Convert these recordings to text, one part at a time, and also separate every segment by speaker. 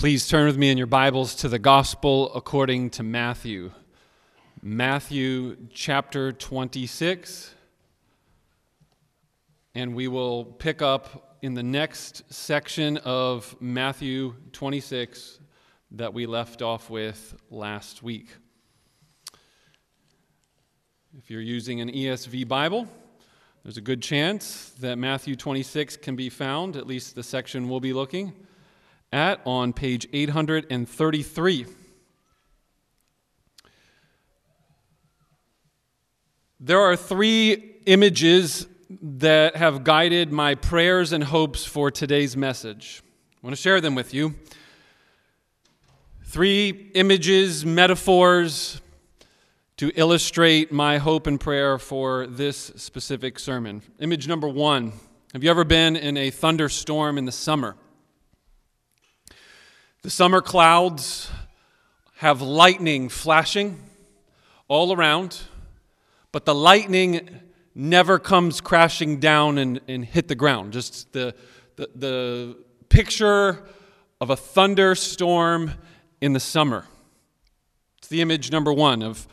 Speaker 1: Please turn with me in your Bibles to the Gospel according to Matthew. Matthew chapter 26. And we will pick up in the next section of Matthew 26 that we left off with last week. If you're using an ESV Bible, there's a good chance that Matthew 26 can be found, at least the section we'll be looking at, on page 833. There are three images that have guided my prayers and hopes for today's message. I want to share them with you. Three images, metaphors to illustrate my hope and prayer for this specific sermon. Image number one Have you ever been in a thunderstorm in the summer? The summer clouds have lightning flashing all around, but the lightning never comes crashing down and, and hit the ground. Just the, the, the picture of a thunderstorm in the summer. It's the image number one of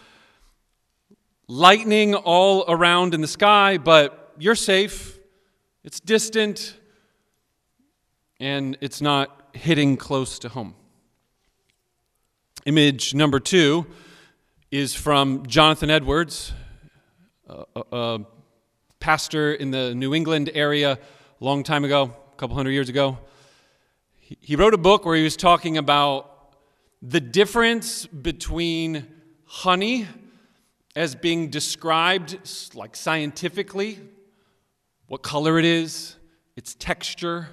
Speaker 1: lightning all around in the sky, but you're safe. It's distant, and it's not hitting close to home. Image number two is from Jonathan Edwards, a, a pastor in the New England area a long time ago, a couple hundred years ago. He, he wrote a book where he was talking about the difference between honey as being described like scientifically, what color it is, its texture.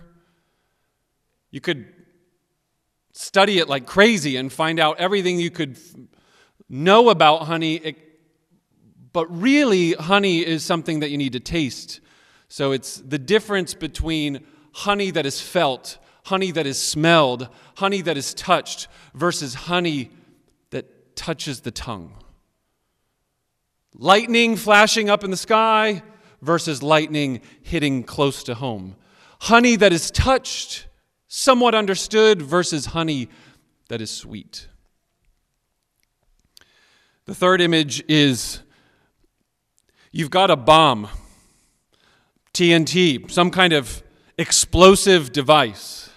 Speaker 1: You could study it like crazy and find out everything you could know about honey, but really, honey is something that you need to taste. So it's the difference between honey that is felt, honey that is smelled, honey that is touched, versus honey that touches the tongue lightning flashing up in the sky versus lightning hitting close to home. Honey that is touched, somewhat understood, versus honey that is sweet. The third image is you've got a bomb, TNT, some kind of explosive device.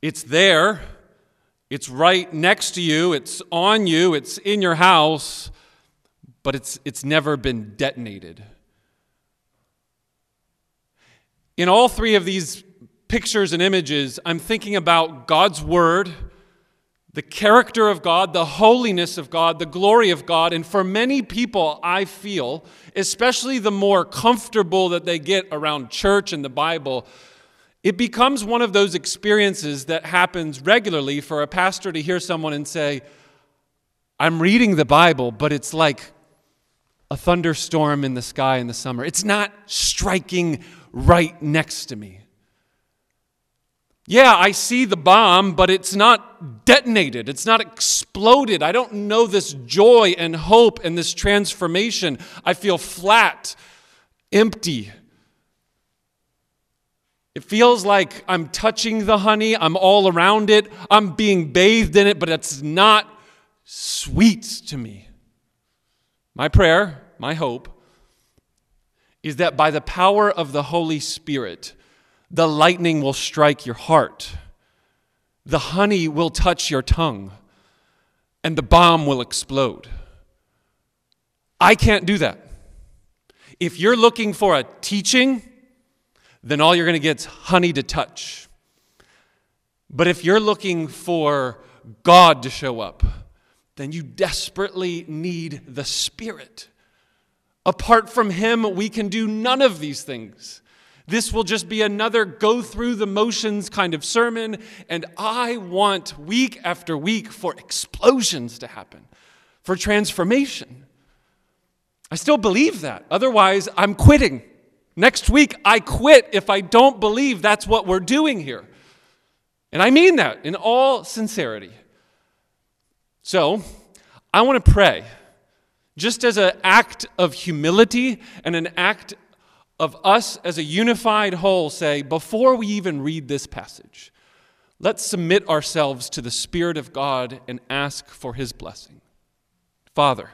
Speaker 1: It's there, it's right next to you, it's on you, it's in your house but it's, it's never been detonated. In all three of these pictures and images, I'm thinking about God's Word, the character of God, the holiness of God, the glory of God. And for many people, I feel, especially the more comfortable that they get around church and the Bible, it becomes one of those experiences that happens regularly for a pastor to hear someone and say, I'm reading the Bible, but it's like a thunderstorm in the sky in the summer. It's not striking right next to me. Yeah, I see the bomb, but it's not detonated. It's not exploded. I don't know this joy and hope and this transformation. I feel flat, empty. It feels like I'm touching the honey, I'm all around it, I'm being bathed in it, but it's not sweet to me. My prayer, my hope, is that by the power of the Holy Spirit, the lightning will strike your heart, the honey will touch your tongue, and the bomb will explode. I can't do that. If you're looking for a teaching, then all you're going to get is honey to touch. But if you're looking for God to show up, then you desperately need the Spirit. Apart from Him, we can do none of these things. This will just be another go through the motions kind of sermon, and I want week after week for explosions to happen, for transformation. I still believe that. Otherwise, I'm quitting. Next week, I quit if I don't believe that's what we're doing here. And I mean that in all sincerity. So, I want to pray just as an act of humility and an act of us as a unified whole say, before we even read this passage, Let's submit ourselves to the Spirit of God and ask for his blessing. Father,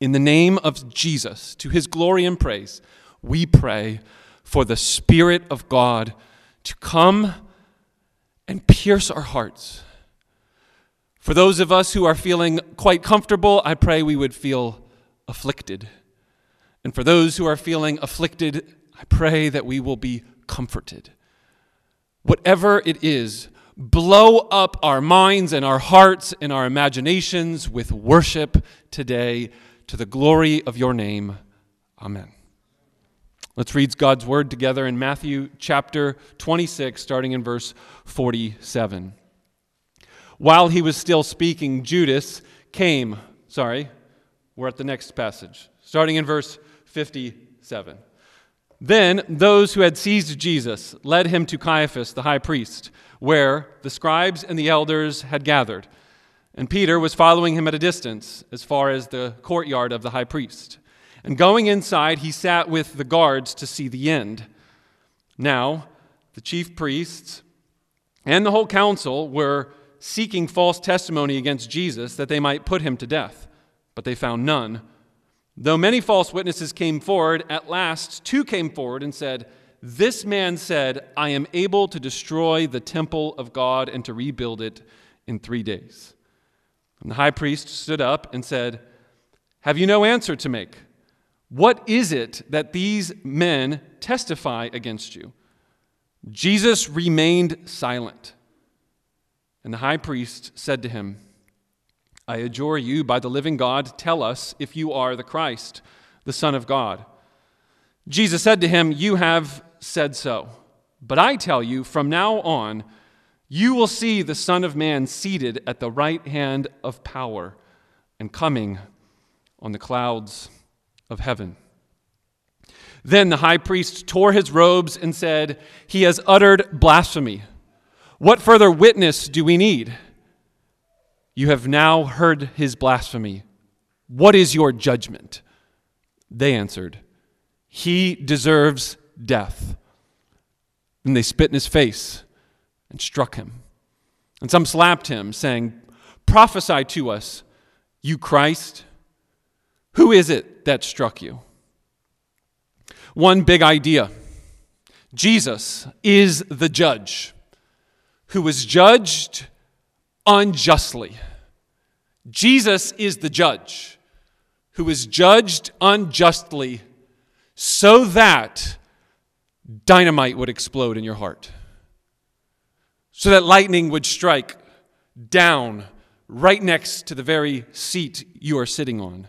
Speaker 1: in the name of Jesus, to his glory and praise, we pray for the Spirit of God to come and pierce our hearts. For those of us who are feeling quite comfortable, I pray we would feel afflicted. And for those who are feeling afflicted, I pray that we will be comforted. Whatever it is, blow up our minds and our hearts and our imaginations with worship today to the glory of your name. Amen. Let's read God's word together in Matthew chapter 26, starting in verse 47. While he was still speaking, Judas came. Sorry, we're at the next passage, starting in verse 57. Then those who had seized Jesus led him to Caiaphas, the high priest, where the scribes and the elders had gathered. And Peter was following him at a distance, as far as the courtyard of the high priest. And going inside, he sat with the guards to see the end. Now, the chief priests and the whole council were seeking false testimony against Jesus that they might put him to death, but they found none. Though many false witnesses came forward, at last two came forward and said, This man said, I am able to destroy the temple of God and to rebuild it in three days. And the high priest stood up and said, Have you no answer to make? What is it that these men testify against you? Jesus remained silent. And the high priest said to him, I adjure you by the living God, tell us if you are the Christ, the Son of God. Jesus said to him, You have said so. But I tell you, from now on, you will see the Son of Man seated at the right hand of power and coming on the clouds of heaven. Then the high priest tore his robes and said, He has uttered blasphemy. What further witness do we need? You have now heard his blasphemy. What is your judgment? They answered, He deserves death. And they spit in his face and struck him. And some slapped him, saying, Prophesy to us, you Christ. Who is it that struck you? One big idea Jesus is the judge who was judged unjustly. Jesus is the judge who is judged unjustly so that dynamite would explode in your heart, so that lightning would strike down right next to the very seat you are sitting on,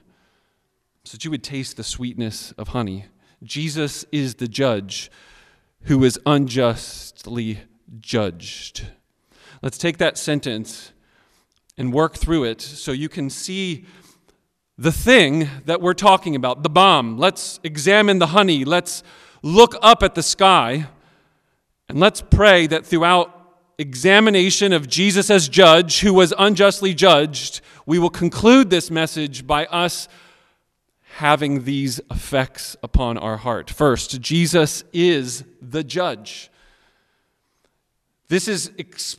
Speaker 1: so that you would taste the sweetness of honey. Jesus is the judge who is unjustly judged. Let's take that sentence and work through it so you can see the thing that we're talking about the bomb. Let's examine the honey. Let's look up at the sky. And let's pray that throughout examination of Jesus as judge, who was unjustly judged, we will conclude this message by us having these effects upon our heart. First, Jesus is the judge. This is ex-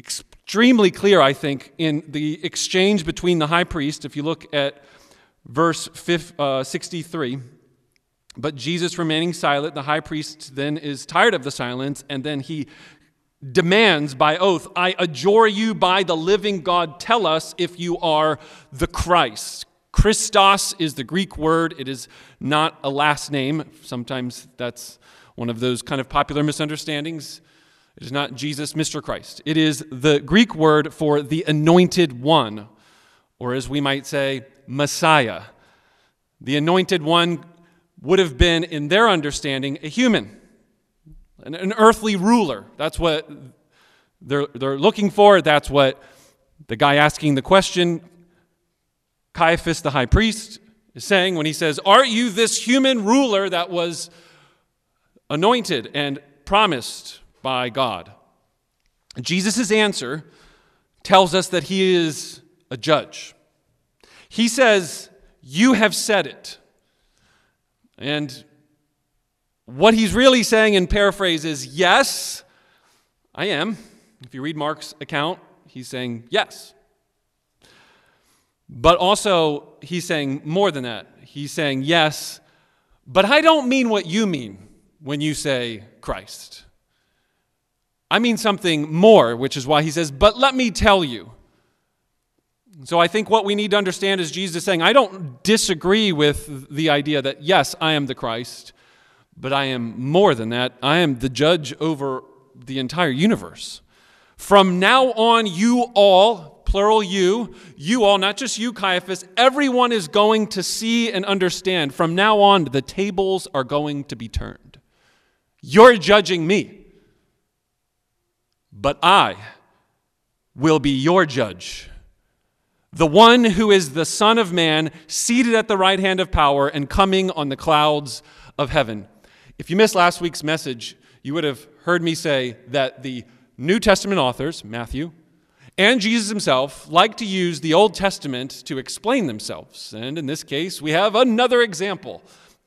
Speaker 1: extremely clear, I think, in the exchange between the high priest. If you look at verse 5, uh, 63, but Jesus remaining silent, the high priest then is tired of the silence, and then he demands by oath, I adjure you by the living God, tell us if you are the Christ. Christos is the Greek word. It is not a last name. Sometimes that's one of those kind of popular misunderstandings. It is not Jesus, Mr. Christ. It is the Greek word for the anointed one, or as we might say, Messiah. The anointed one would have been, in their understanding, a human, an, an earthly ruler. That's what they're, they're looking for. That's what the guy asking the question, Caiaphas the high priest, is saying when he says, Aren't you this human ruler that was anointed and promised by God. Jesus' answer tells us that he is a judge. He says, You have said it. And what he's really saying in paraphrase is, Yes, I am. If you read Mark's account, he's saying yes. But also, he's saying more than that. He's saying yes, but I don't mean what you mean when you say Christ. I mean something more, which is why he says, But let me tell you. So I think what we need to understand is Jesus saying, I don't disagree with the idea that, yes, I am the Christ, but I am more than that. I am the judge over the entire universe. From now on, you all, plural you, you all, not just you, Caiaphas, everyone is going to see and understand. From now on, the tables are going to be turned. You're judging me, but I will be your judge the one who is the Son of Man, seated at the right hand of power and coming on the clouds of heaven. If you missed last week's message, you would have heard me say that the New Testament authors, Matthew, and Jesus himself like to use the Old Testament to explain themselves. And in this case, we have another example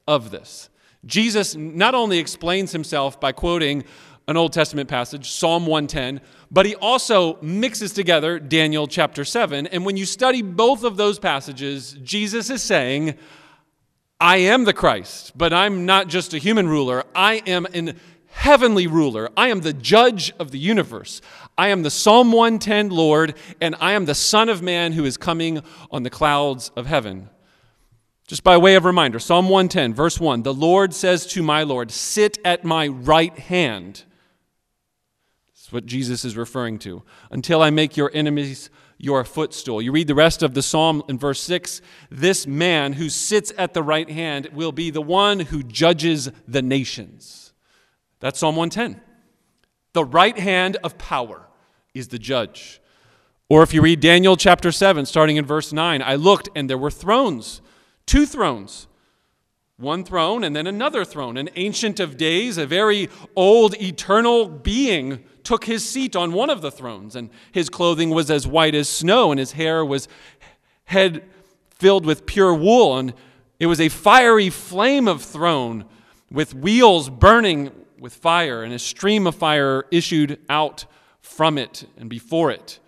Speaker 1: of this. Jesus not only explains himself by quoting an Old Testament passage, Psalm 110, but he also mixes together Daniel chapter 7. And when you study both of those passages, Jesus is saying, I am the Christ, but I'm not just a human ruler. I am an heavenly ruler. I am the judge of the universe. I am the Psalm 110 Lord, and I am the Son of Man who is coming on the clouds of heaven. Just by way of reminder, Psalm 110, verse 1 The Lord says to my Lord, Sit at my right hand what Jesus is referring to. Until I make your enemies your footstool. You read the rest of the psalm in verse 6 this man who sits at the right hand will be the one who judges the nations. That's Psalm 110. The right hand of power is the judge. Or if you read Daniel chapter 7, starting in verse 9, I looked and there were thrones, two thrones. One throne and then another throne. An ancient of days, a very old, eternal being took his seat on one of the thrones, and his clothing was as white as snow, and his hair was head filled with pure wool, and it was a fiery flame of throne with wheels burning with fire, and a stream of fire issued out from it and before it.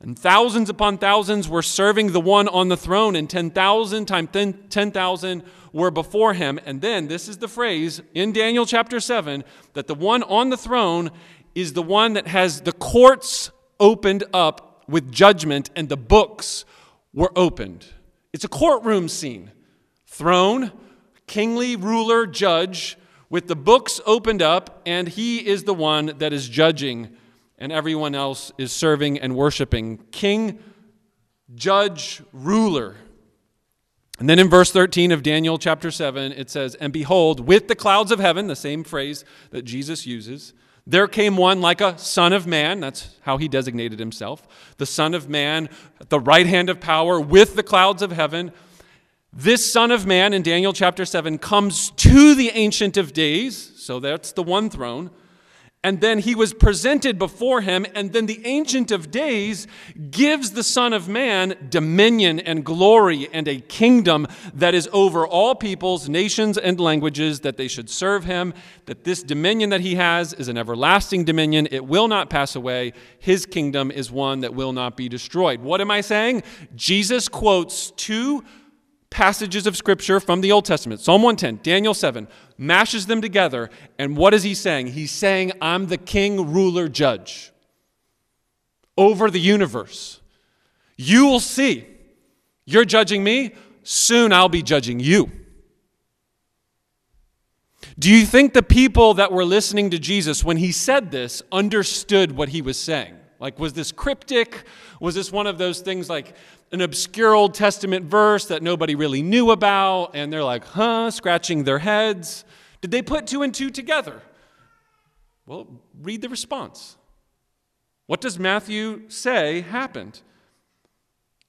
Speaker 1: And thousands upon thousands were serving the one on the throne, and 10,000 times 10,000 were before him. And then, this is the phrase in Daniel chapter 7 that the one on the throne is the one that has the courts opened up with judgment and the books were opened. It's a courtroom scene. Throne, kingly ruler, judge, with the books opened up, and he is the one that is judging, and everyone else is serving and worshiping. King, judge, ruler. And then in verse 13 of Daniel chapter 7, it says, And behold, with the clouds of heaven, the same phrase that Jesus uses, there came one like a son of man, that's how he designated himself, the son of man at the right hand of power with the clouds of heaven. This son of man in Daniel chapter 7 comes to the ancient of days, so that's the one throne and then he was presented before him, and then the Ancient of Days gives the Son of Man dominion and glory and a kingdom that is over all peoples, nations, and languages, that they should serve him. That this dominion that he has is an everlasting dominion, it will not pass away. His kingdom is one that will not be destroyed. What am I saying? Jesus quotes two passages of scripture from the Old Testament Psalm 110, Daniel 7, mashes them together. And what is he saying? He's saying, I'm the king, ruler, judge over the universe. You will see. You're judging me, soon I'll be judging you. Do you think the people that were listening to Jesus when he said this understood what he was saying? Like, was this cryptic? Was this one of those things like an obscure Old Testament verse that nobody really knew about? And they're like, huh, scratching their heads. Did they put two and two together? Well, read the response. What does Matthew say happened?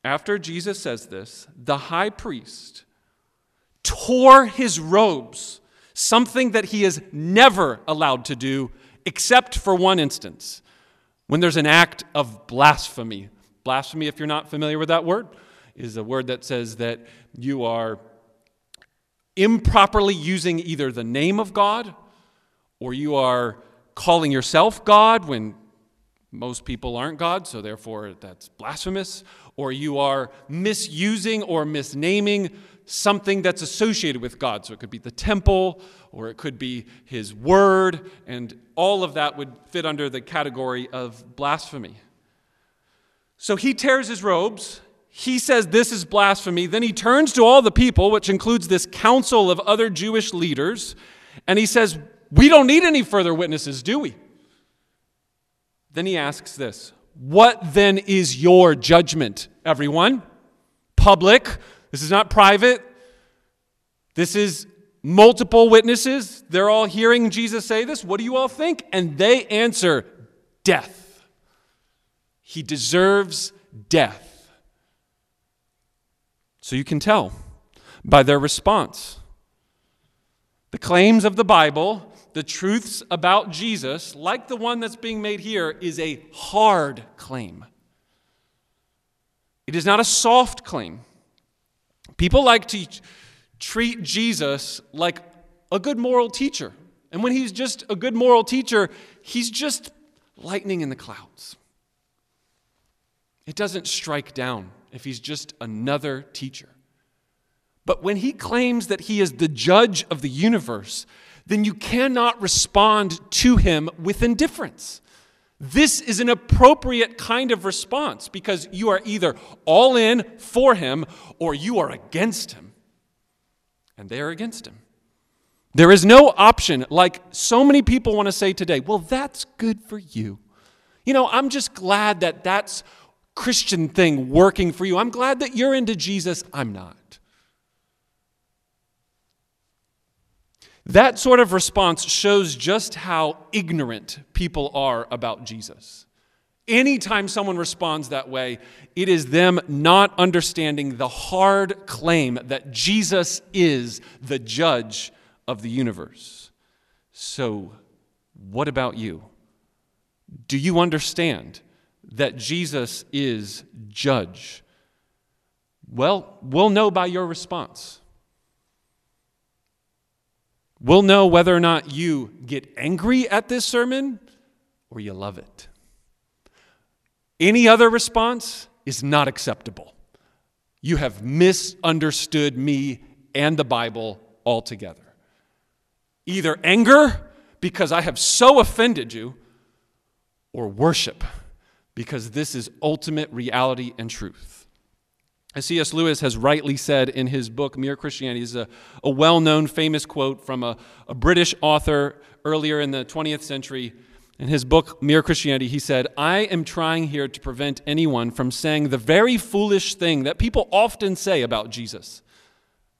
Speaker 1: After Jesus says this, the high priest tore his robes, something that he is never allowed to do except for one instance when there's an act of blasphemy. Blasphemy, if you're not familiar with that word, is a word that says that you are improperly using either the name of God or you are calling yourself God when most people aren't God, so therefore that's blasphemous, or you are misusing or misnaming something that's associated with God. So it could be the temple, or it could be His word, and all of that would fit under the category of blasphemy. So he tears his robes. He says this is blasphemy. Then he turns to all the people, which includes this council of other Jewish leaders, and he says, We don't need any further witnesses, do we? Then he asks this What then is your judgment, everyone? Public. This is not private. This is multiple witnesses. They're all hearing Jesus say this. What do you all think? And they answer, Death. He deserves death. So you can tell by their response. The claims of the Bible, the truths about Jesus, like the one that's being made here, is a hard claim. It is not a soft claim. People like to treat Jesus like a good moral teacher. And when he's just a good moral teacher, he's just lightning in the clouds. It doesn't strike down if he's just another teacher. But when he claims that he is the judge of the universe, then you cannot respond to him with indifference. This is an appropriate kind of response because you are either all in for him or you are against him. And they are against him. There is no option, like so many people want to say today, well, that's good for you. You know, I'm just glad that that's Christian thing working for you. I'm glad that you're into Jesus. I'm not. That sort of response shows just how ignorant people are about Jesus. Anytime someone responds that way, it is them not understanding the hard claim that Jesus is the judge of the universe. So, what about you? Do you understand that Jesus is judge? Well, we'll know by your response. We'll know whether or not you get angry at this sermon or you love it. Any other response is not acceptable. You have misunderstood me and the Bible altogether. Either anger, because I have so offended you, or worship because this is ultimate reality and truth. As C.S. Lewis has rightly said in his book, Mere Christianity, is a, a well known, famous quote from a, a British author earlier in the 20th century. In his book, Mere Christianity, he said, I am trying here to prevent anyone from saying the very foolish thing that people often say about Jesus.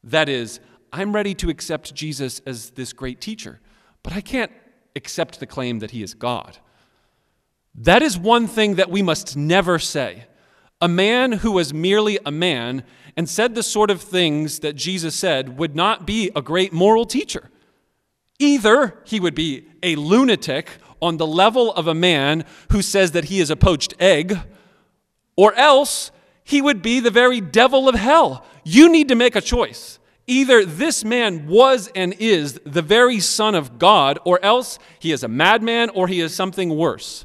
Speaker 1: That is, I'm ready to accept Jesus as this great teacher, but I can't accept the claim that he is God. That is one thing that we must never say. A man who was merely a man and said the sort of things that Jesus said would not be a great moral teacher. Either he would be a lunatic on the level of a man who says that he is a poached egg, or else he would be the very devil of hell. You need to make a choice. Either this man was and is the very Son of God, or else he is a madman or he is something worse.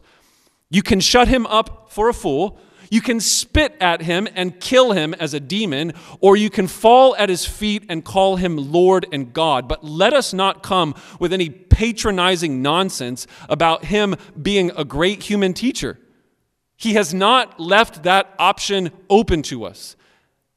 Speaker 1: You can shut him up for a fool. You can spit at him and kill him as a demon, or you can fall at his feet and call him Lord and God. But let us not come with any patronizing nonsense about him being a great human teacher. He has not left that option open to us.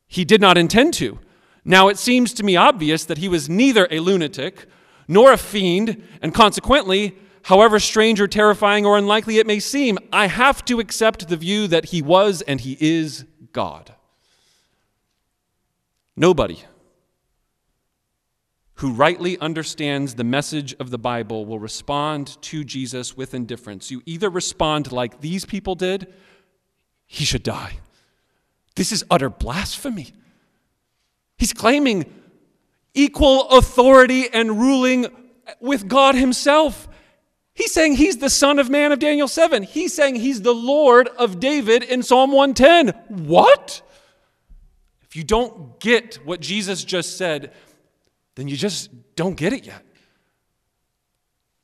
Speaker 1: He did not intend to. Now, it seems to me obvious that he was neither a lunatic nor a fiend, and consequently, however strange or terrifying or unlikely it may seem, I have to accept the view that he was and he is God. Nobody who rightly understands the message of the Bible will respond to Jesus with indifference. You either respond like these people did, he should die. This is utter blasphemy. He's claiming equal authority and ruling with God Himself. He's saying he's the Son of Man of Daniel 7. He's saying he's the Lord of David in Psalm 110. What? If you don't get what Jesus just said, then you just don't get it yet.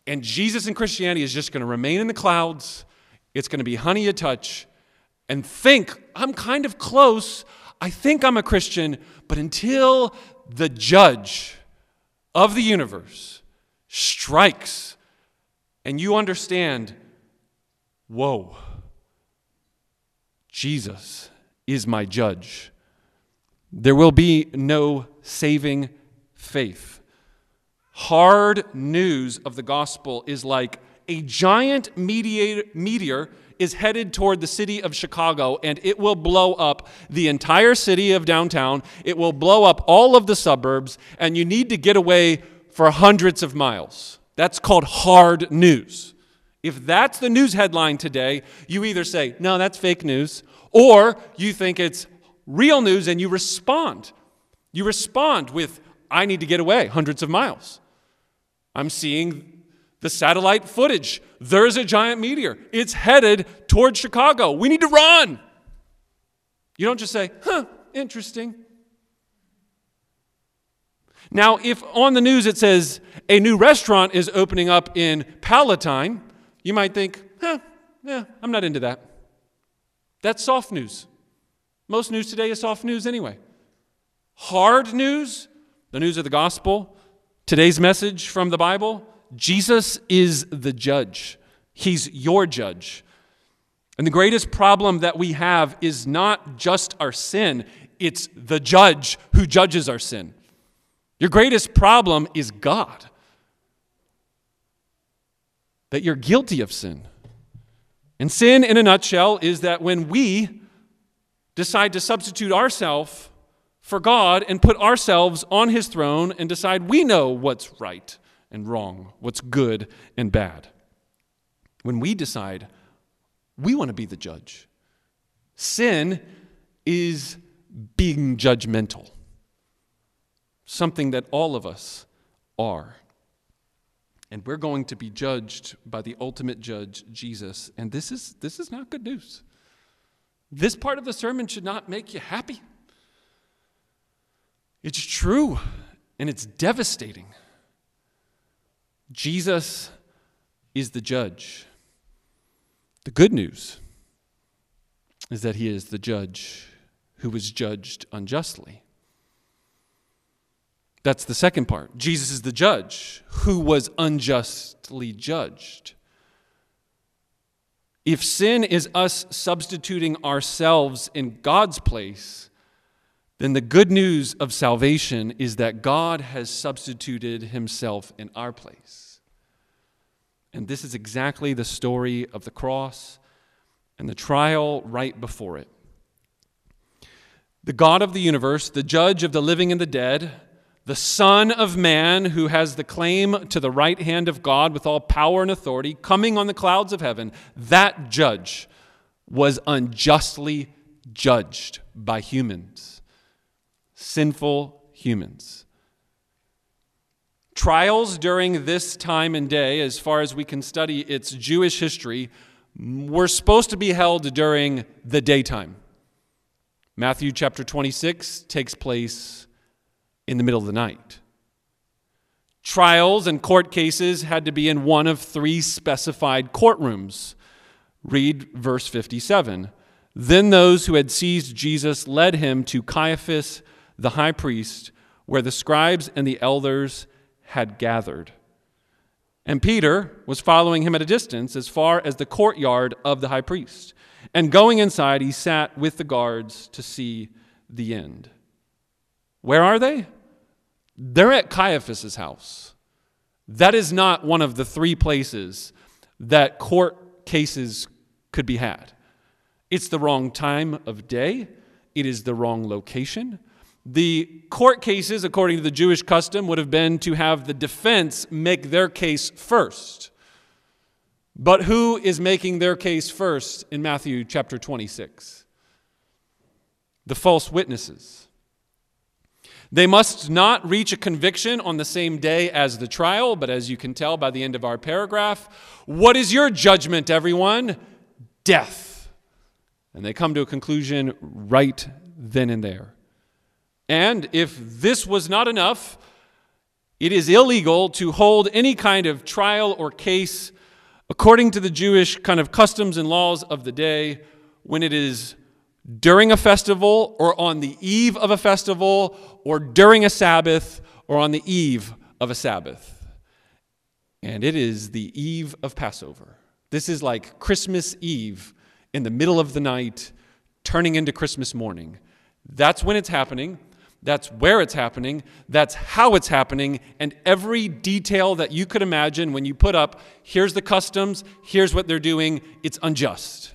Speaker 1: And Jesus in Christianity is just going to remain in the clouds. It's going to be honey you touch and think, I'm kind of close. I think I'm a Christian. But until the judge of the universe strikes and you understand, whoa, Jesus is my judge, there will be no saving faith. Hard news of the gospel is like a giant meteor is headed toward the city of Chicago and it will blow up the entire city of downtown. It will blow up all of the suburbs, and you need to get away for hundreds of miles. That's called hard news. If that's the news headline today, you either say, no, that's fake news, or you think it's real news and you respond. You respond with, I need to get away hundreds of miles. I'm seeing the satellite footage. There's a giant meteor. It's headed toward Chicago. We need to run. You don't just say, huh, interesting. Now, if on the news it says a new restaurant is opening up in Palatine, you might think, huh, yeah, I'm not into that. That's soft news. Most news today is soft news anyway. Hard news, the news of the gospel, today's message from the Bible, Jesus is the judge. He's your judge. And the greatest problem that we have is not just our sin, it's the judge who judges our sin. Your greatest problem is God. That you're guilty of sin. And sin, in a nutshell, is that when we decide to substitute ourselves for God and put ourselves on his throne and decide we know what's right and wrong, what's good and bad. When we decide we want to be the judge, sin is being judgmental, something that all of us are. And we're going to be judged by the ultimate judge, Jesus. And this is, this is not good news. This part of the sermon should not make you happy. It's true and it's devastating. Jesus is the judge. The good news is that he is the judge who was judged unjustly. That's the second part. Jesus is the judge who was unjustly judged. If sin is us substituting ourselves in God's place, then the good news of salvation is that God has substituted himself in our place. And this is exactly the story of the cross and the trial right before it. The God of the universe, the judge of the living and the dead, the Son of Man who has the claim to the right hand of God with all power and authority, coming on the clouds of heaven, that judge was unjustly judged by humans sinful humans. Trials during this time and day, as far as we can study its Jewish history, were supposed to be held during the daytime. Matthew chapter 26 takes place in the middle of the night. Trials and court cases had to be in one of three specified courtrooms. Read verse 57. Then those who had seized Jesus led him to Caiaphas the high priest, where the scribes and the elders had gathered. And Peter was following him at a distance as far as the courtyard of the high priest. And going inside, he sat with the guards to see the end. Where are they? They're at Caiaphas's house. That is not one of the three places that court cases could be had. It's the wrong time of day, it is the wrong location, the court cases, according to the Jewish custom, would have been to have the defense make their case first. But who is making their case first in Matthew chapter 26? The false witnesses. They must not reach a conviction on the same day as the trial, but as you can tell by the end of our paragraph, what is your judgment, everyone? Death. And they come to a conclusion right then and there. And if this was not enough, it is illegal to hold any kind of trial or case According to the Jewish kind of customs and laws of the day, when it is during a festival or on the eve of a festival or during a Sabbath or on the eve of a Sabbath. And it is the eve of Passover. This is like Christmas Eve in the middle of the night, turning into Christmas morning. That's when it's happening. That's where it's happening. That's how it's happening. And every detail that you could imagine when you put up, here's the customs, here's what they're doing, it's unjust.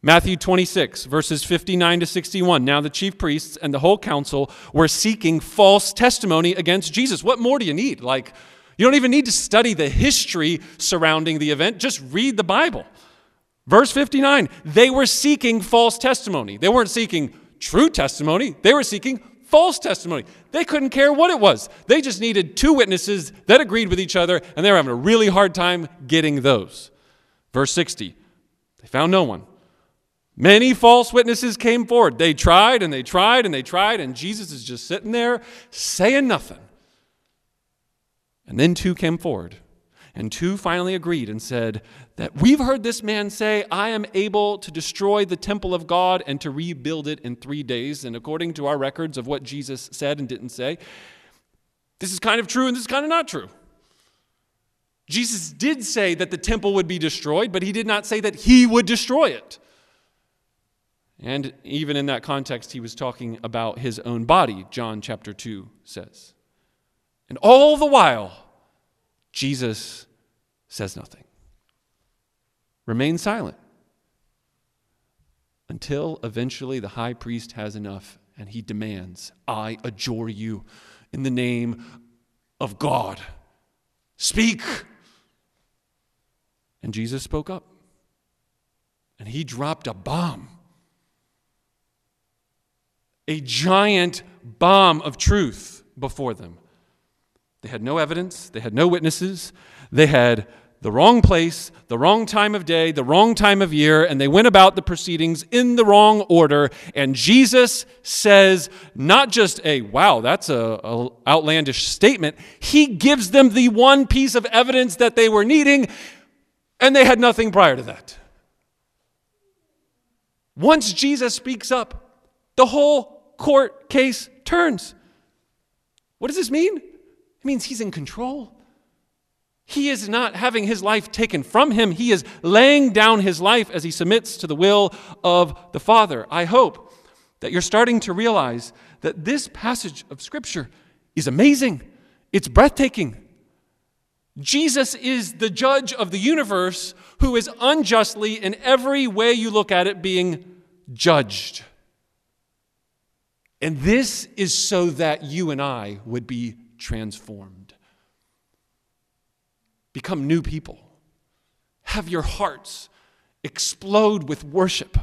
Speaker 1: Matthew 26, verses 59 to 61. Now the chief priests and the whole council were seeking false testimony against Jesus. What more do you need? Like, you don't even need to study the history surrounding the event, just read the Bible. Verse 59 they were seeking false testimony. They weren't seeking true testimony, they were seeking false testimony. They couldn't care what it was. They just needed two witnesses that agreed with each other, and they were having a really hard time getting those. Verse 60 they found no one. Many false witnesses came forward. They tried and they tried and they tried, and Jesus is just sitting there saying nothing. And then two came forward. And two finally agreed and said that we've heard this man say, I am able to destroy the temple of God and to rebuild it in three days. And according to our records of what Jesus said and didn't say, this is kind of true and this is kind of not true. Jesus did say that the temple would be destroyed, but he did not say that he would destroy it. And even in that context, he was talking about his own body, John chapter 2 says. And all the while, Jesus says nothing. Remain silent until eventually the high priest has enough and he demands, I adjure you in the name of God. Speak. And Jesus spoke up. And he dropped a bomb a giant bomb of truth before them. They had no evidence, they had no witnesses, they had the wrong place, the wrong time of day, the wrong time of year, and they went about the proceedings in the wrong order. And Jesus says, not just a, wow, that's a, outlandish statement. He gives them the one piece of evidence that they were needing, and they had nothing prior to that. Once Jesus speaks up, the whole court case turns. What does this mean? It means he's in control. He is not having his life taken from him. He is laying down his life as he submits to the will of the Father. I hope that you're starting to realize that this passage of Scripture is amazing, it's breathtaking. Jesus is the judge of the universe who is unjustly, in every way you look at it, being judged. And this is so that you and I would be transformed. Become new people. Have your hearts explode with worship.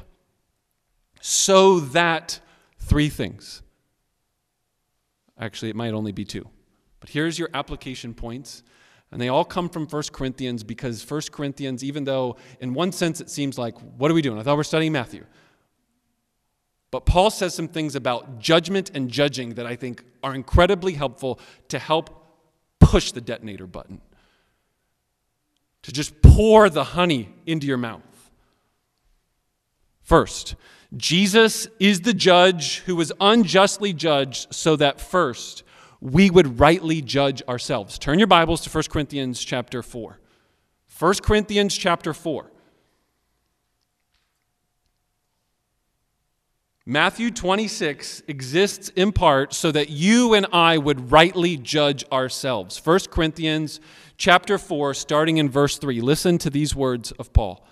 Speaker 1: So that three things. Actually, it might only be two. But here's your application points. And they all come from 1 Corinthians because 1 Corinthians, even though in one sense it seems like, what are we doing? I thought we are studying Matthew. But Paul says some things about judgment and judging that I think are incredibly helpful to help push the detonator button, to just pour the honey into your mouth. First, Jesus is the judge who was unjustly judged so that first we would rightly judge ourselves. Turn your Bibles to 1 Corinthians chapter 4. 1 Corinthians chapter 4. Matthew 26 exists in part so that you and I would rightly judge ourselves. 1 Corinthians chapter 4 starting in verse 3. Listen to these words of Paul.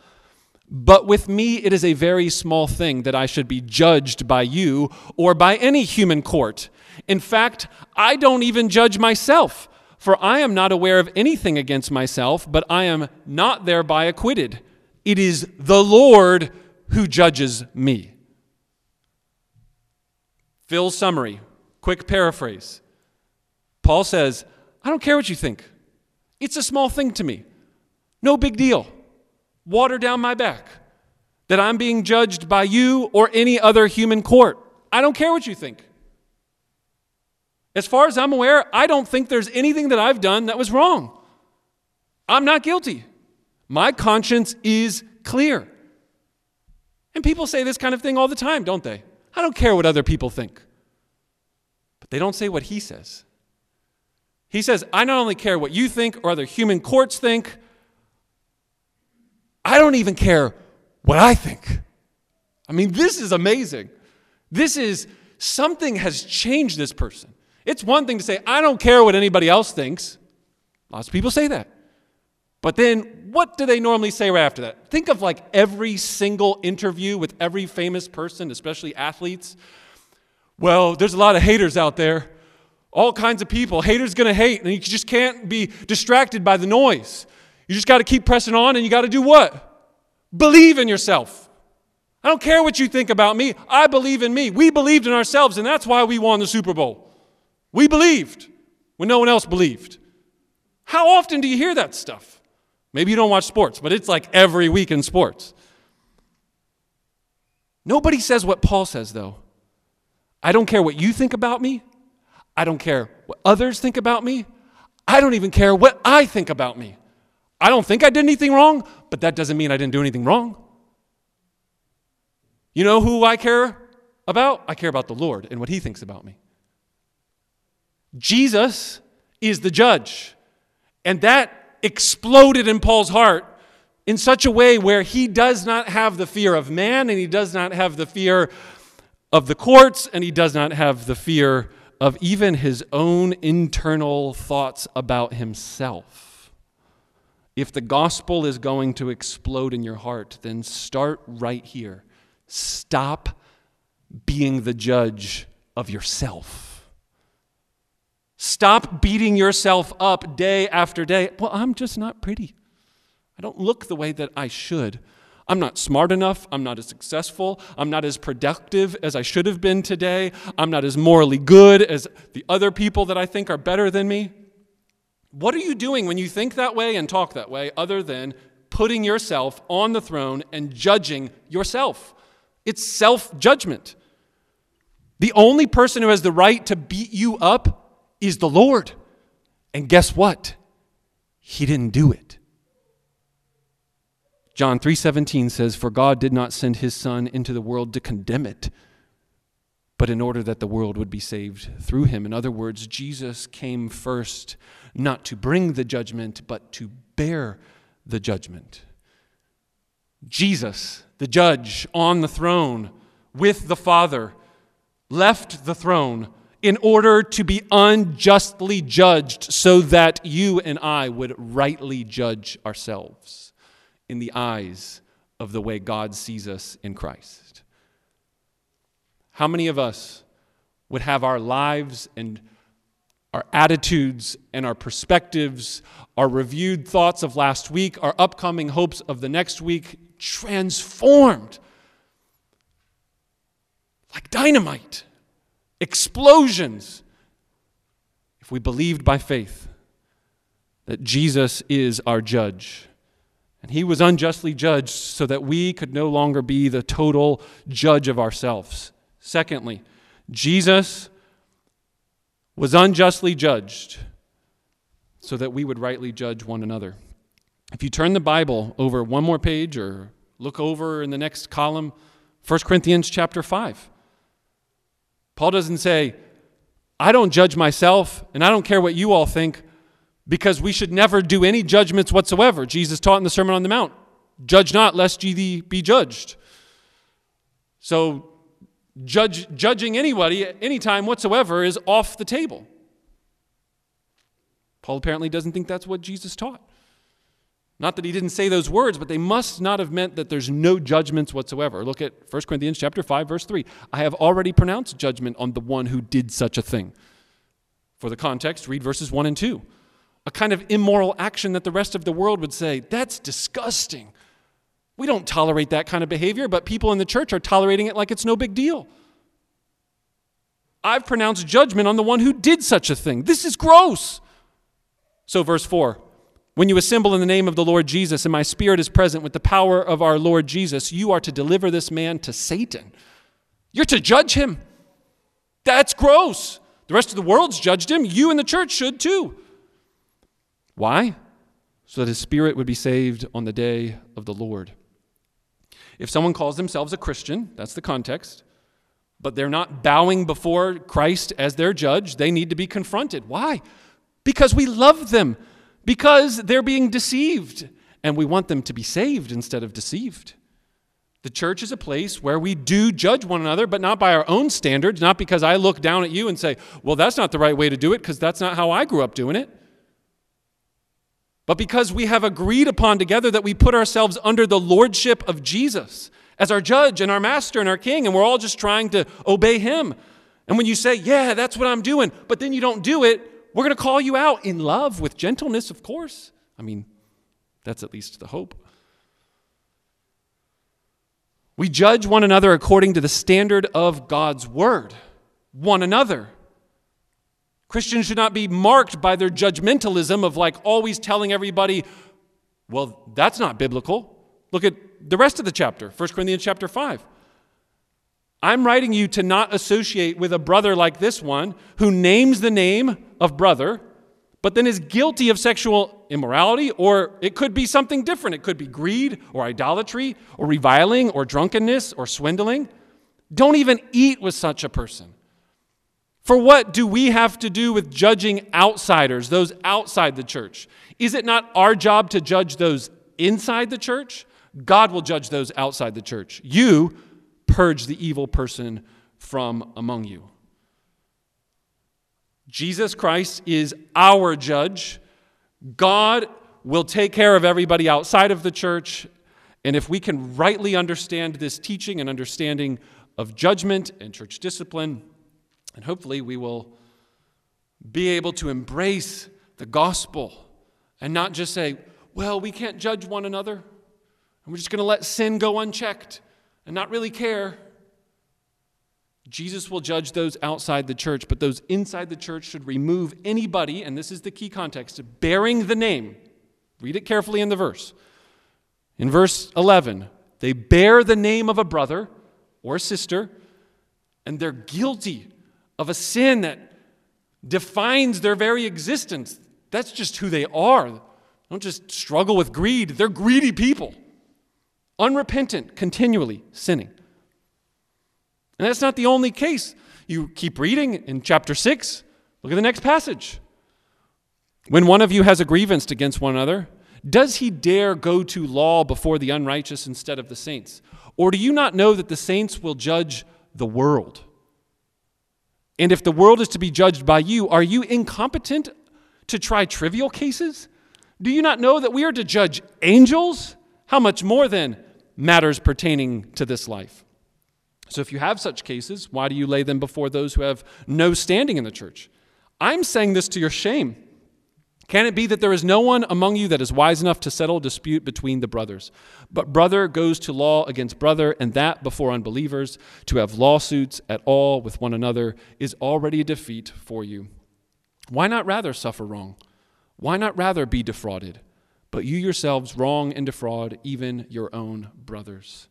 Speaker 1: But with me it is a very small thing that I should be judged by you or by any human court. In fact, I don't even judge myself, for I am not aware of anything against myself, but I am not thereby acquitted. It is the Lord who judges me. Phil's summary, quick paraphrase. Paul says, I don't care what you think. It's a small thing to me. No big deal. Water down my back. That I'm being judged by you or any other human court. I don't care what you think. As far as I'm aware, I don't think there's anything that I've done that was wrong. I'm not guilty. My conscience is clear. And people say this kind of thing all the time, don't they? I don't care what other people think. But they don't say what he says. He says, I not only care what you think or other human courts think, I don't even care what I think. I mean, this is amazing. This is something has changed this person. It's one thing to say, I don't care what anybody else thinks. Lots of people say that. But then what do they normally say right after that? Think of like every single interview with every famous person, especially athletes. Well, there's a lot of haters out there. All kinds of people. Haters to hate, and you just can't be distracted by the noise. You just got to keep pressing on, and you got to do what? Believe in yourself. I don't care what you think about me. I believe in me. We believed in ourselves, and that's why we won the Super Bowl. We believed when no one else believed. How often do you hear that stuff? Maybe you don't watch sports, but it's like every week in sports. Nobody says what Paul says, though. I don't care what you think about me. I don't care what others think about me. I don't even care what I think about me. I don't think I did anything wrong, but that doesn't mean I didn't do anything wrong. You know who I care about? I care about the Lord and what he thinks about me. Jesus is the judge. And that exploded in Paul's heart in such a way where he does not have the fear of man and he does not have the fear of the courts and he does not have the fear of even his own internal thoughts about himself. If the gospel is going to explode in your heart, then start right here. Stop being the judge of yourself. Stop beating yourself up day after day. Well, I'm just not pretty. I don't look the way that I should. I'm not smart enough. I'm not as successful. I'm not as productive as I should have been today. I'm not as morally good as the other people that I think are better than me. What are you doing when you think that way and talk that way other than putting yourself on the throne and judging yourself? It's self judgment. The only person who has the right to beat you up is the Lord. And guess what? He didn't do it. John 3:17 says for God did not send his son into the world to condemn it but in order that the world would be saved through him. In other words, Jesus came first not to bring the judgment but to bear the judgment. Jesus, the judge on the throne with the Father, left the throne in order to be unjustly judged so that you and I would rightly judge ourselves in the eyes of the way God sees us in Christ. How many of us would have our lives and our attitudes and our perspectives, our reviewed thoughts of last week, our upcoming hopes of the next week transformed like dynamite? Explosions if we believed by faith that Jesus is our judge. And he was unjustly judged so that we could no longer be the total judge of ourselves. Secondly, Jesus was unjustly judged so that we would rightly judge one another. If you turn the Bible over one more page or look over in the next column, 1 Corinthians chapter 5. Paul doesn't say, I don't judge myself, and I don't care what you all think, because we should never do any judgments whatsoever. Jesus taught in the Sermon on the Mount judge not, lest ye be judged. So, judge, judging anybody at any time whatsoever is off the table. Paul apparently doesn't think that's what Jesus taught. Not that he didn't say those words, but they must not have meant that there's no judgments whatsoever. Look at 1 Corinthians chapter 5 verse 3. I have already pronounced judgment on the one who did such a thing. For the context, read verses 1 and 2. A kind of immoral action that the rest of the world would say, that's disgusting. We don't tolerate that kind of behavior, but people in the church are tolerating it like it's no big deal. I've pronounced judgment on the one who did such a thing. This is gross. So, verse 4 when you assemble in the name of the Lord Jesus, and my spirit is present with the power of our Lord Jesus, you are to deliver this man to Satan. You're to judge him. That's gross. The rest of the world's judged him. You and the church should too. Why? so that his spirit would be saved on the day of the Lord. If someone calls themselves a Christian, that's the context, but they're not bowing before Christ as their judge, they need to be confronted. Why? Because we love them, because they're being deceived, and we want them to be saved instead of deceived. The church is a place where we do judge one another, but not by our own standards, not because I look down at you and say, well, that's not the right way to do it, because that's not how I grew up doing it but because we have agreed upon together that we put ourselves under the lordship of Jesus as our judge and our master and our king, and we're all just trying to obey him. And when you say, Yeah, that's what I'm doing, but then you don't do it, we're going to call you out in love, with gentleness, of course. I mean, that's at least the hope. We judge one another according to the standard of God's word. One another. Christians should not be marked by their judgmentalism of like always telling everybody, well, that's not biblical. Look at the rest of the chapter, 1 Corinthians chapter 5. I'm writing you to not associate with a brother like this one who names the name of brother, but then is guilty of sexual immorality, or it could be something different. It could be greed, or idolatry, or reviling, or drunkenness, or swindling. Don't even eat with such a person. For what do we have to do with judging outsiders, those outside the church? Is it not our job to judge those inside the church? God will judge those outside the church. You purge the evil person from among you. Jesus Christ is our judge. God will take care of everybody outside of the church. And if we can rightly understand this teaching and understanding of judgment and church discipline, and hopefully, we will be able to embrace the gospel and not just say, well, we can't judge one another, and we're just going to let sin go unchecked and not really care. Jesus will judge those outside the church, but those inside the church should remove anybody, and this is the key context, bearing the name. Read it carefully in the verse. In verse 11, they bear the name of a brother or sister, and they're guilty of a sin that defines their very existence. That's just who they are. Don't just struggle with greed, they're greedy people, unrepentant, continually sinning. And that's not the only case. You keep reading in chapter 6. Look at the next passage. When one of you has a grievance against one another, does he dare go to law before the unrighteous instead of the saints? Or do you not know that the saints will judge the world? And if the world is to be judged by you, are you incompetent to try trivial cases? Do you not know that we are to judge angels? How much more then matters pertaining to this life? So, if you have such cases, why do you lay them before those who have no standing in the church? I'm saying this to your shame. Can it be that there is no one among you that is wise enough to settle a dispute between the brothers? But brother goes to law against brother, and that before unbelievers. To have lawsuits at all with one another is already a defeat for you. Why not rather suffer wrong? Why not rather be defrauded? But you yourselves wrong and defraud even your own brothers.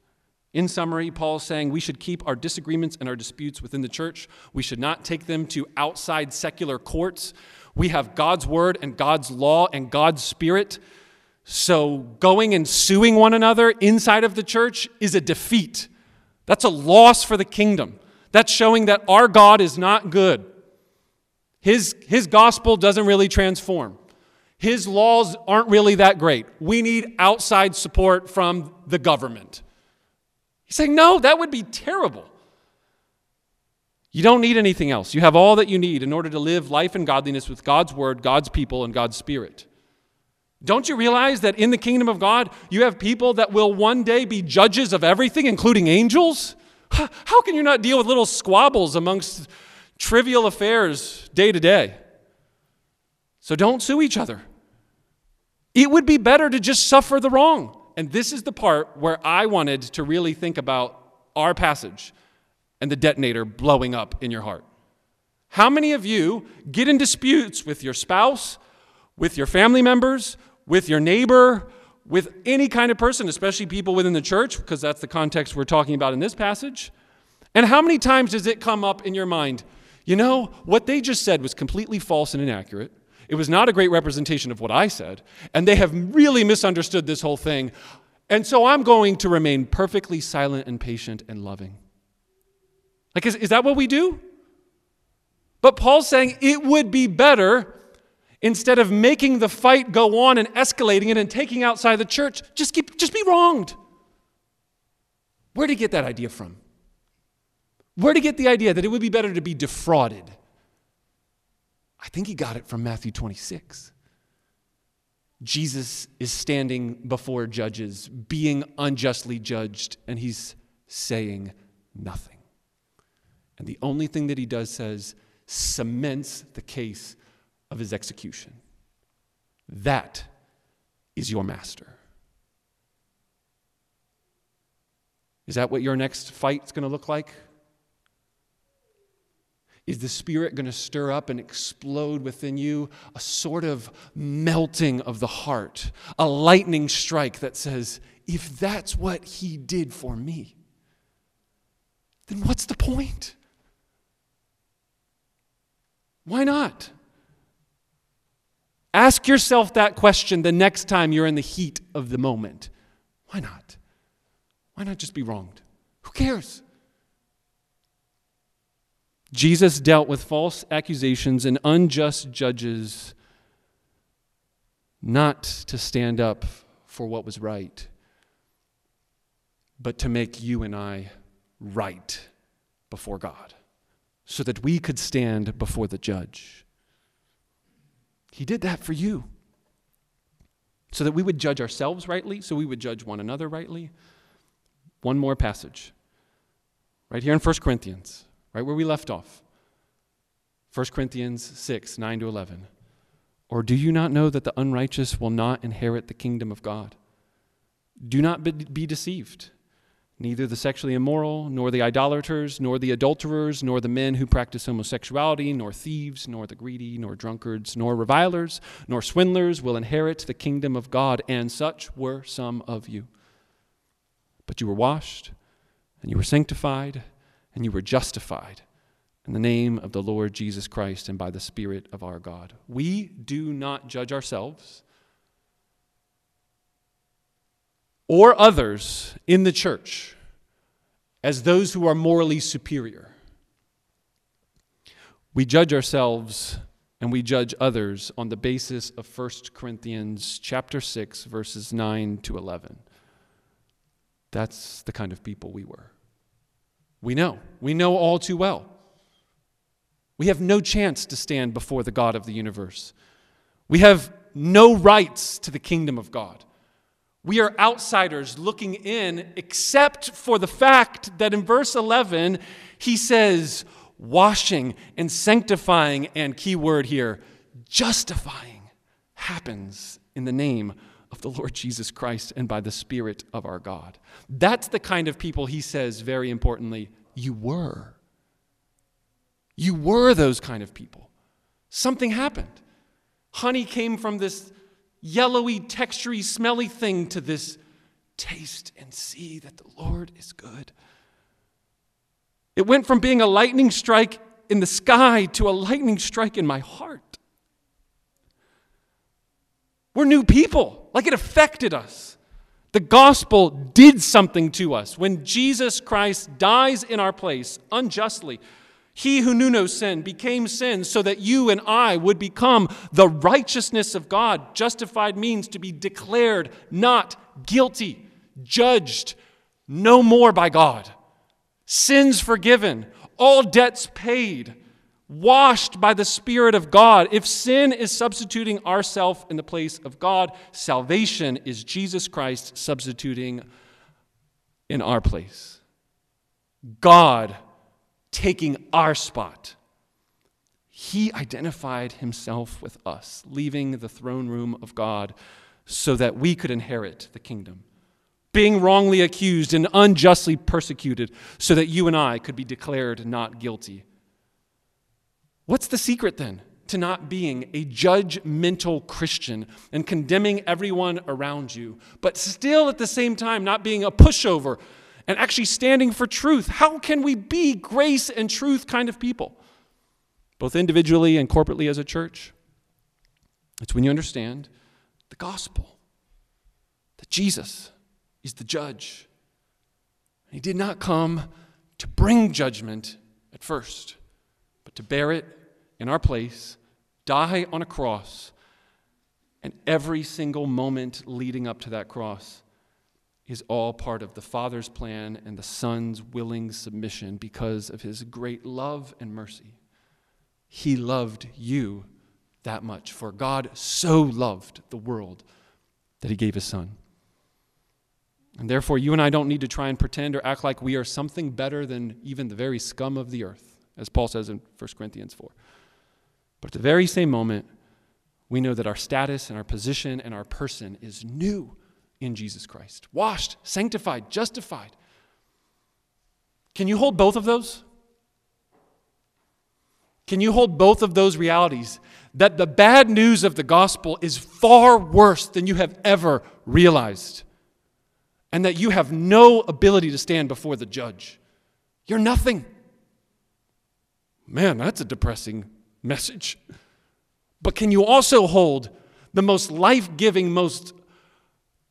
Speaker 1: In summary, Paul's saying we should keep our disagreements and our disputes within the church. We should not take them to outside secular courts. We have God's word and God's law and God's spirit. So going and suing one another inside of the church is a defeat. That's a loss for the kingdom. That's showing that our God is not good. His, his gospel doesn't really transform. His laws aren't really that great. We need outside support from the government. He's saying, no, that would be terrible. You don't need anything else. You have all that you need in order to live life and godliness with God's word, God's people, and God's spirit. Don't you realize that in the kingdom of God, you have people that will one day be judges of everything, including angels? How can you not deal with little squabbles amongst trivial affairs day to day? So don't sue each other. It would be better to just suffer the wrong. And this is the part where I wanted to really think about our passage and the detonator blowing up in your heart. How many of you get in disputes with your spouse, with your family members, with your neighbor, with any kind of person, especially people within the church, because that's the context we're talking about in this passage? And how many times does it come up in your mind? You know, what they just said was completely false and inaccurate. It was not a great representation of what I said, and they have really misunderstood this whole thing. And so I'm going to remain perfectly silent and patient and loving. Like, is, is that what we do? But Paul's saying it would be better instead of making the fight go on and escalating it and taking outside the church, just, keep, just be wronged. Where did he get that idea from? Where did he get the idea that it would be better to be defrauded? I think he got it from Matthew 26. Jesus is standing before judges, being unjustly judged, and he's saying nothing. And the only thing that he does says cements the case of his execution. That is your master. Is that what your next fight is going to look like? Is the Spirit going to stir up and explode within you a sort of melting of the heart, a lightning strike that says, if that's what He did for me, then what's the point? Why not? Ask yourself that question the next time you're in the heat of the moment. Why not? Why not just be wronged? Who cares? Jesus dealt with false accusations and unjust judges not to stand up for what was right, but to make you and I right before God so that we could stand before the judge. He did that for you so that we would judge ourselves rightly, so we would judge one another rightly. One more passage, right here in 1 Corinthians right where we left off. 1 Corinthians 6, 9 to 11. Or do you not know that the unrighteous will not inherit the kingdom of God? Do not be deceived. Neither the sexually immoral, nor the idolaters, nor the adulterers, nor the men who practice homosexuality, nor thieves, nor the greedy, nor drunkards, nor revilers, nor swindlers will inherit the kingdom of God. And such were some of you. But you were washed, and you were sanctified and you were justified in the name of the Lord Jesus Christ and by the Spirit of our God. We do not judge ourselves or others in the church as those who are morally superior. We judge ourselves and we judge others on the basis of 1 Corinthians chapter 6 verses 9 to 11. That's the kind of people we were. We know. We know all too well. We have no chance to stand before the God of the universe. We have no rights to the kingdom of God. We are outsiders looking in, except for the fact that in verse 11, he says, washing and sanctifying, and key word here, justifying, happens in the name of the Lord Jesus Christ and by the Spirit of our God. That's the kind of people he says, very importantly, you were. You were those kind of people. Something happened. Honey came from this yellowy, textury, smelly thing to this taste and see that the Lord is good. It went from being a lightning strike in the sky to a lightning strike in my heart. We're new people, like it affected us. The gospel did something to us. When Jesus Christ dies in our place unjustly, he who knew no sin became sin so that you and I would become the righteousness of God. Justified means to be declared not guilty, judged no more by God, sins forgiven, all debts paid washed by the Spirit of God. If sin is substituting ourself in the place of God, salvation is Jesus Christ substituting in our place. God taking our spot. He identified himself with us, leaving the throne room of God so that we could inherit the kingdom. Being wrongly accused and unjustly persecuted so that you and I could be declared not guilty What's the secret then to not being a judgmental Christian and condemning everyone around you, but still at the same time not being a pushover and actually standing for truth? How can we be grace and truth kind of people, both individually and corporately as a church? It's when you understand the gospel that Jesus is the judge. He did not come to bring judgment at first, but to bear it in our place, die on a cross, and every single moment leading up to that cross is all part of the Father's plan and the Son's willing submission because of his great love and mercy. He loved you that much, for God so loved the world that he gave his Son. And therefore, you and I don't need to try and pretend or act like we are something better than even the very scum of the earth, as Paul says in 1 Corinthians 4. But at the very same moment, we know that our status and our position and our person is new in Jesus Christ washed, sanctified, justified. Can you hold both of those? Can you hold both of those realities? That the bad news of the gospel is far worse than you have ever realized, and that you have no ability to stand before the judge. You're nothing. Man, that's a depressing message. But can you also hold the most life giving, most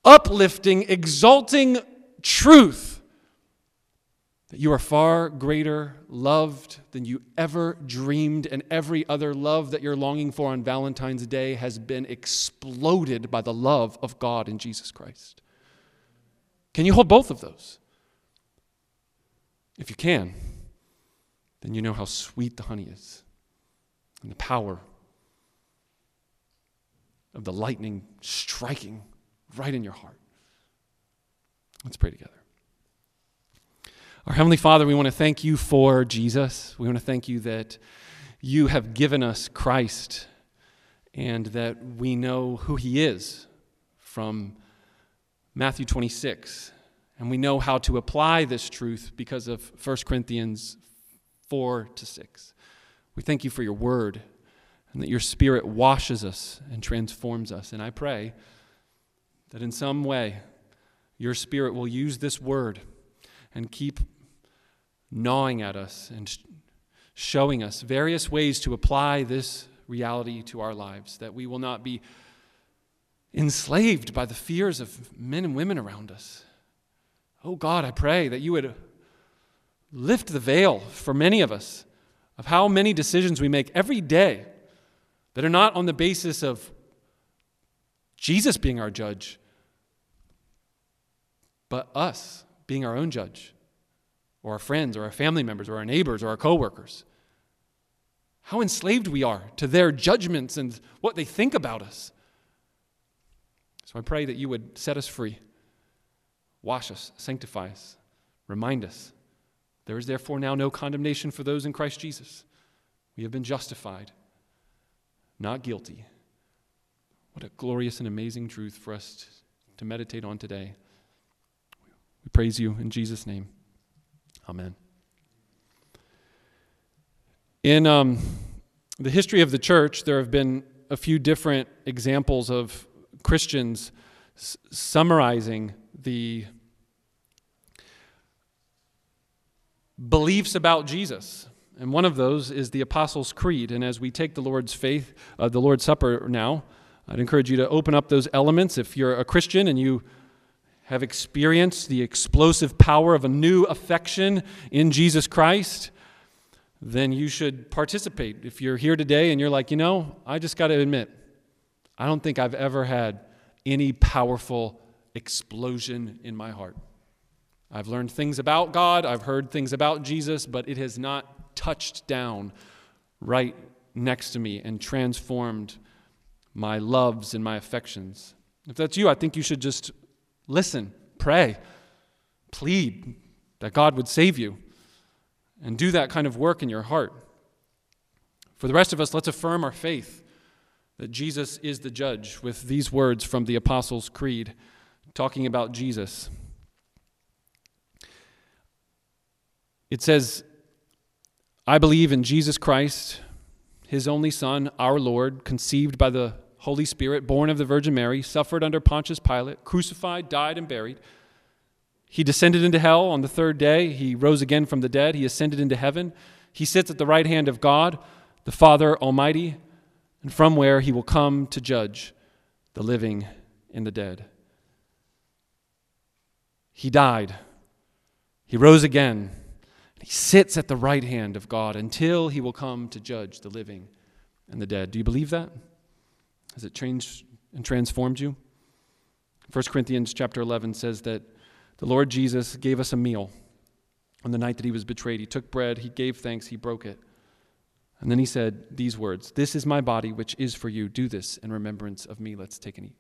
Speaker 1: uplifting, exalting truth that you are far greater loved than you ever dreamed, and every other love that you're longing for on Valentine's Day has been exploded by the love of God in Jesus Christ. Can you hold both of those? If you can, then you know how sweet the honey is and the power of the lightning striking right in your heart. Let's pray together. Our Heavenly Father, we want to thank you for Jesus. We want to thank you that you have given us Christ and that we know who he is from Matthew 26. And we know how to apply this truth because of 1 Corinthians 4 to 6. We thank you for your word and that your spirit washes us and transforms us. And I pray that in some way your Spirit will use this word and keep gnawing at us and showing us various ways to apply this reality to our lives, that we will not be enslaved by the fears of men and women around us. Oh God, I pray that you would lift the veil for many of us of how many decisions we make every day that are not on the basis of Jesus being our judge, but us being our own judge, or our friends, or our family members, or our neighbors, or our coworkers. How enslaved we are to their judgments and what they think about us. So I pray that you would set us free, wash us, sanctify us, remind us. There is therefore now no condemnation for those in Christ Jesus. We have been justified, not guilty. What a glorious and amazing truth for us to meditate on today. We praise you in Jesus' name. Amen. In um, the history of the church, there have been a few different examples of Christians s- summarizing the beliefs about Jesus. And one of those is the Apostles' Creed. And as we take the Lord's faith, uh, the Lord's Supper now, I'd encourage you to open up those elements. If you're a Christian and you have experienced the explosive power of a new affection in Jesus Christ, then you should participate. If you're here today and you're like, you know, I just got to admit, I don't think I've ever had any powerful explosion in my heart. I've learned things about God, I've heard things about Jesus, but it has not touched down right next to me and transformed my loves and my affections. If that's you, I think you should just Listen, pray, plead that God would save you, and do that kind of work in your heart. For the rest of us, let's affirm our faith that Jesus is the judge with these words from the Apostles' Creed talking about Jesus. It says, I believe in Jesus Christ, his only Son, our Lord, conceived by the Holy Spirit, born of the Virgin Mary, suffered under Pontius Pilate, crucified, died, and buried. He descended into hell on the third day. He rose again from the dead. He ascended into heaven. He sits at the right hand of God, the Father Almighty. and from where he will come to judge the living and the dead. He died. He rose again. He sits at the right hand of God until he will come to judge the living and the dead. Do you believe that? Has it changed and transformed you? 1 Corinthians chapter 11 says that the Lord Jesus gave us a meal on the night that he was betrayed. He took bread, he gave thanks, he broke it. And then he said these words This is my body, which is for you. Do this in remembrance of me. Let's take and eat.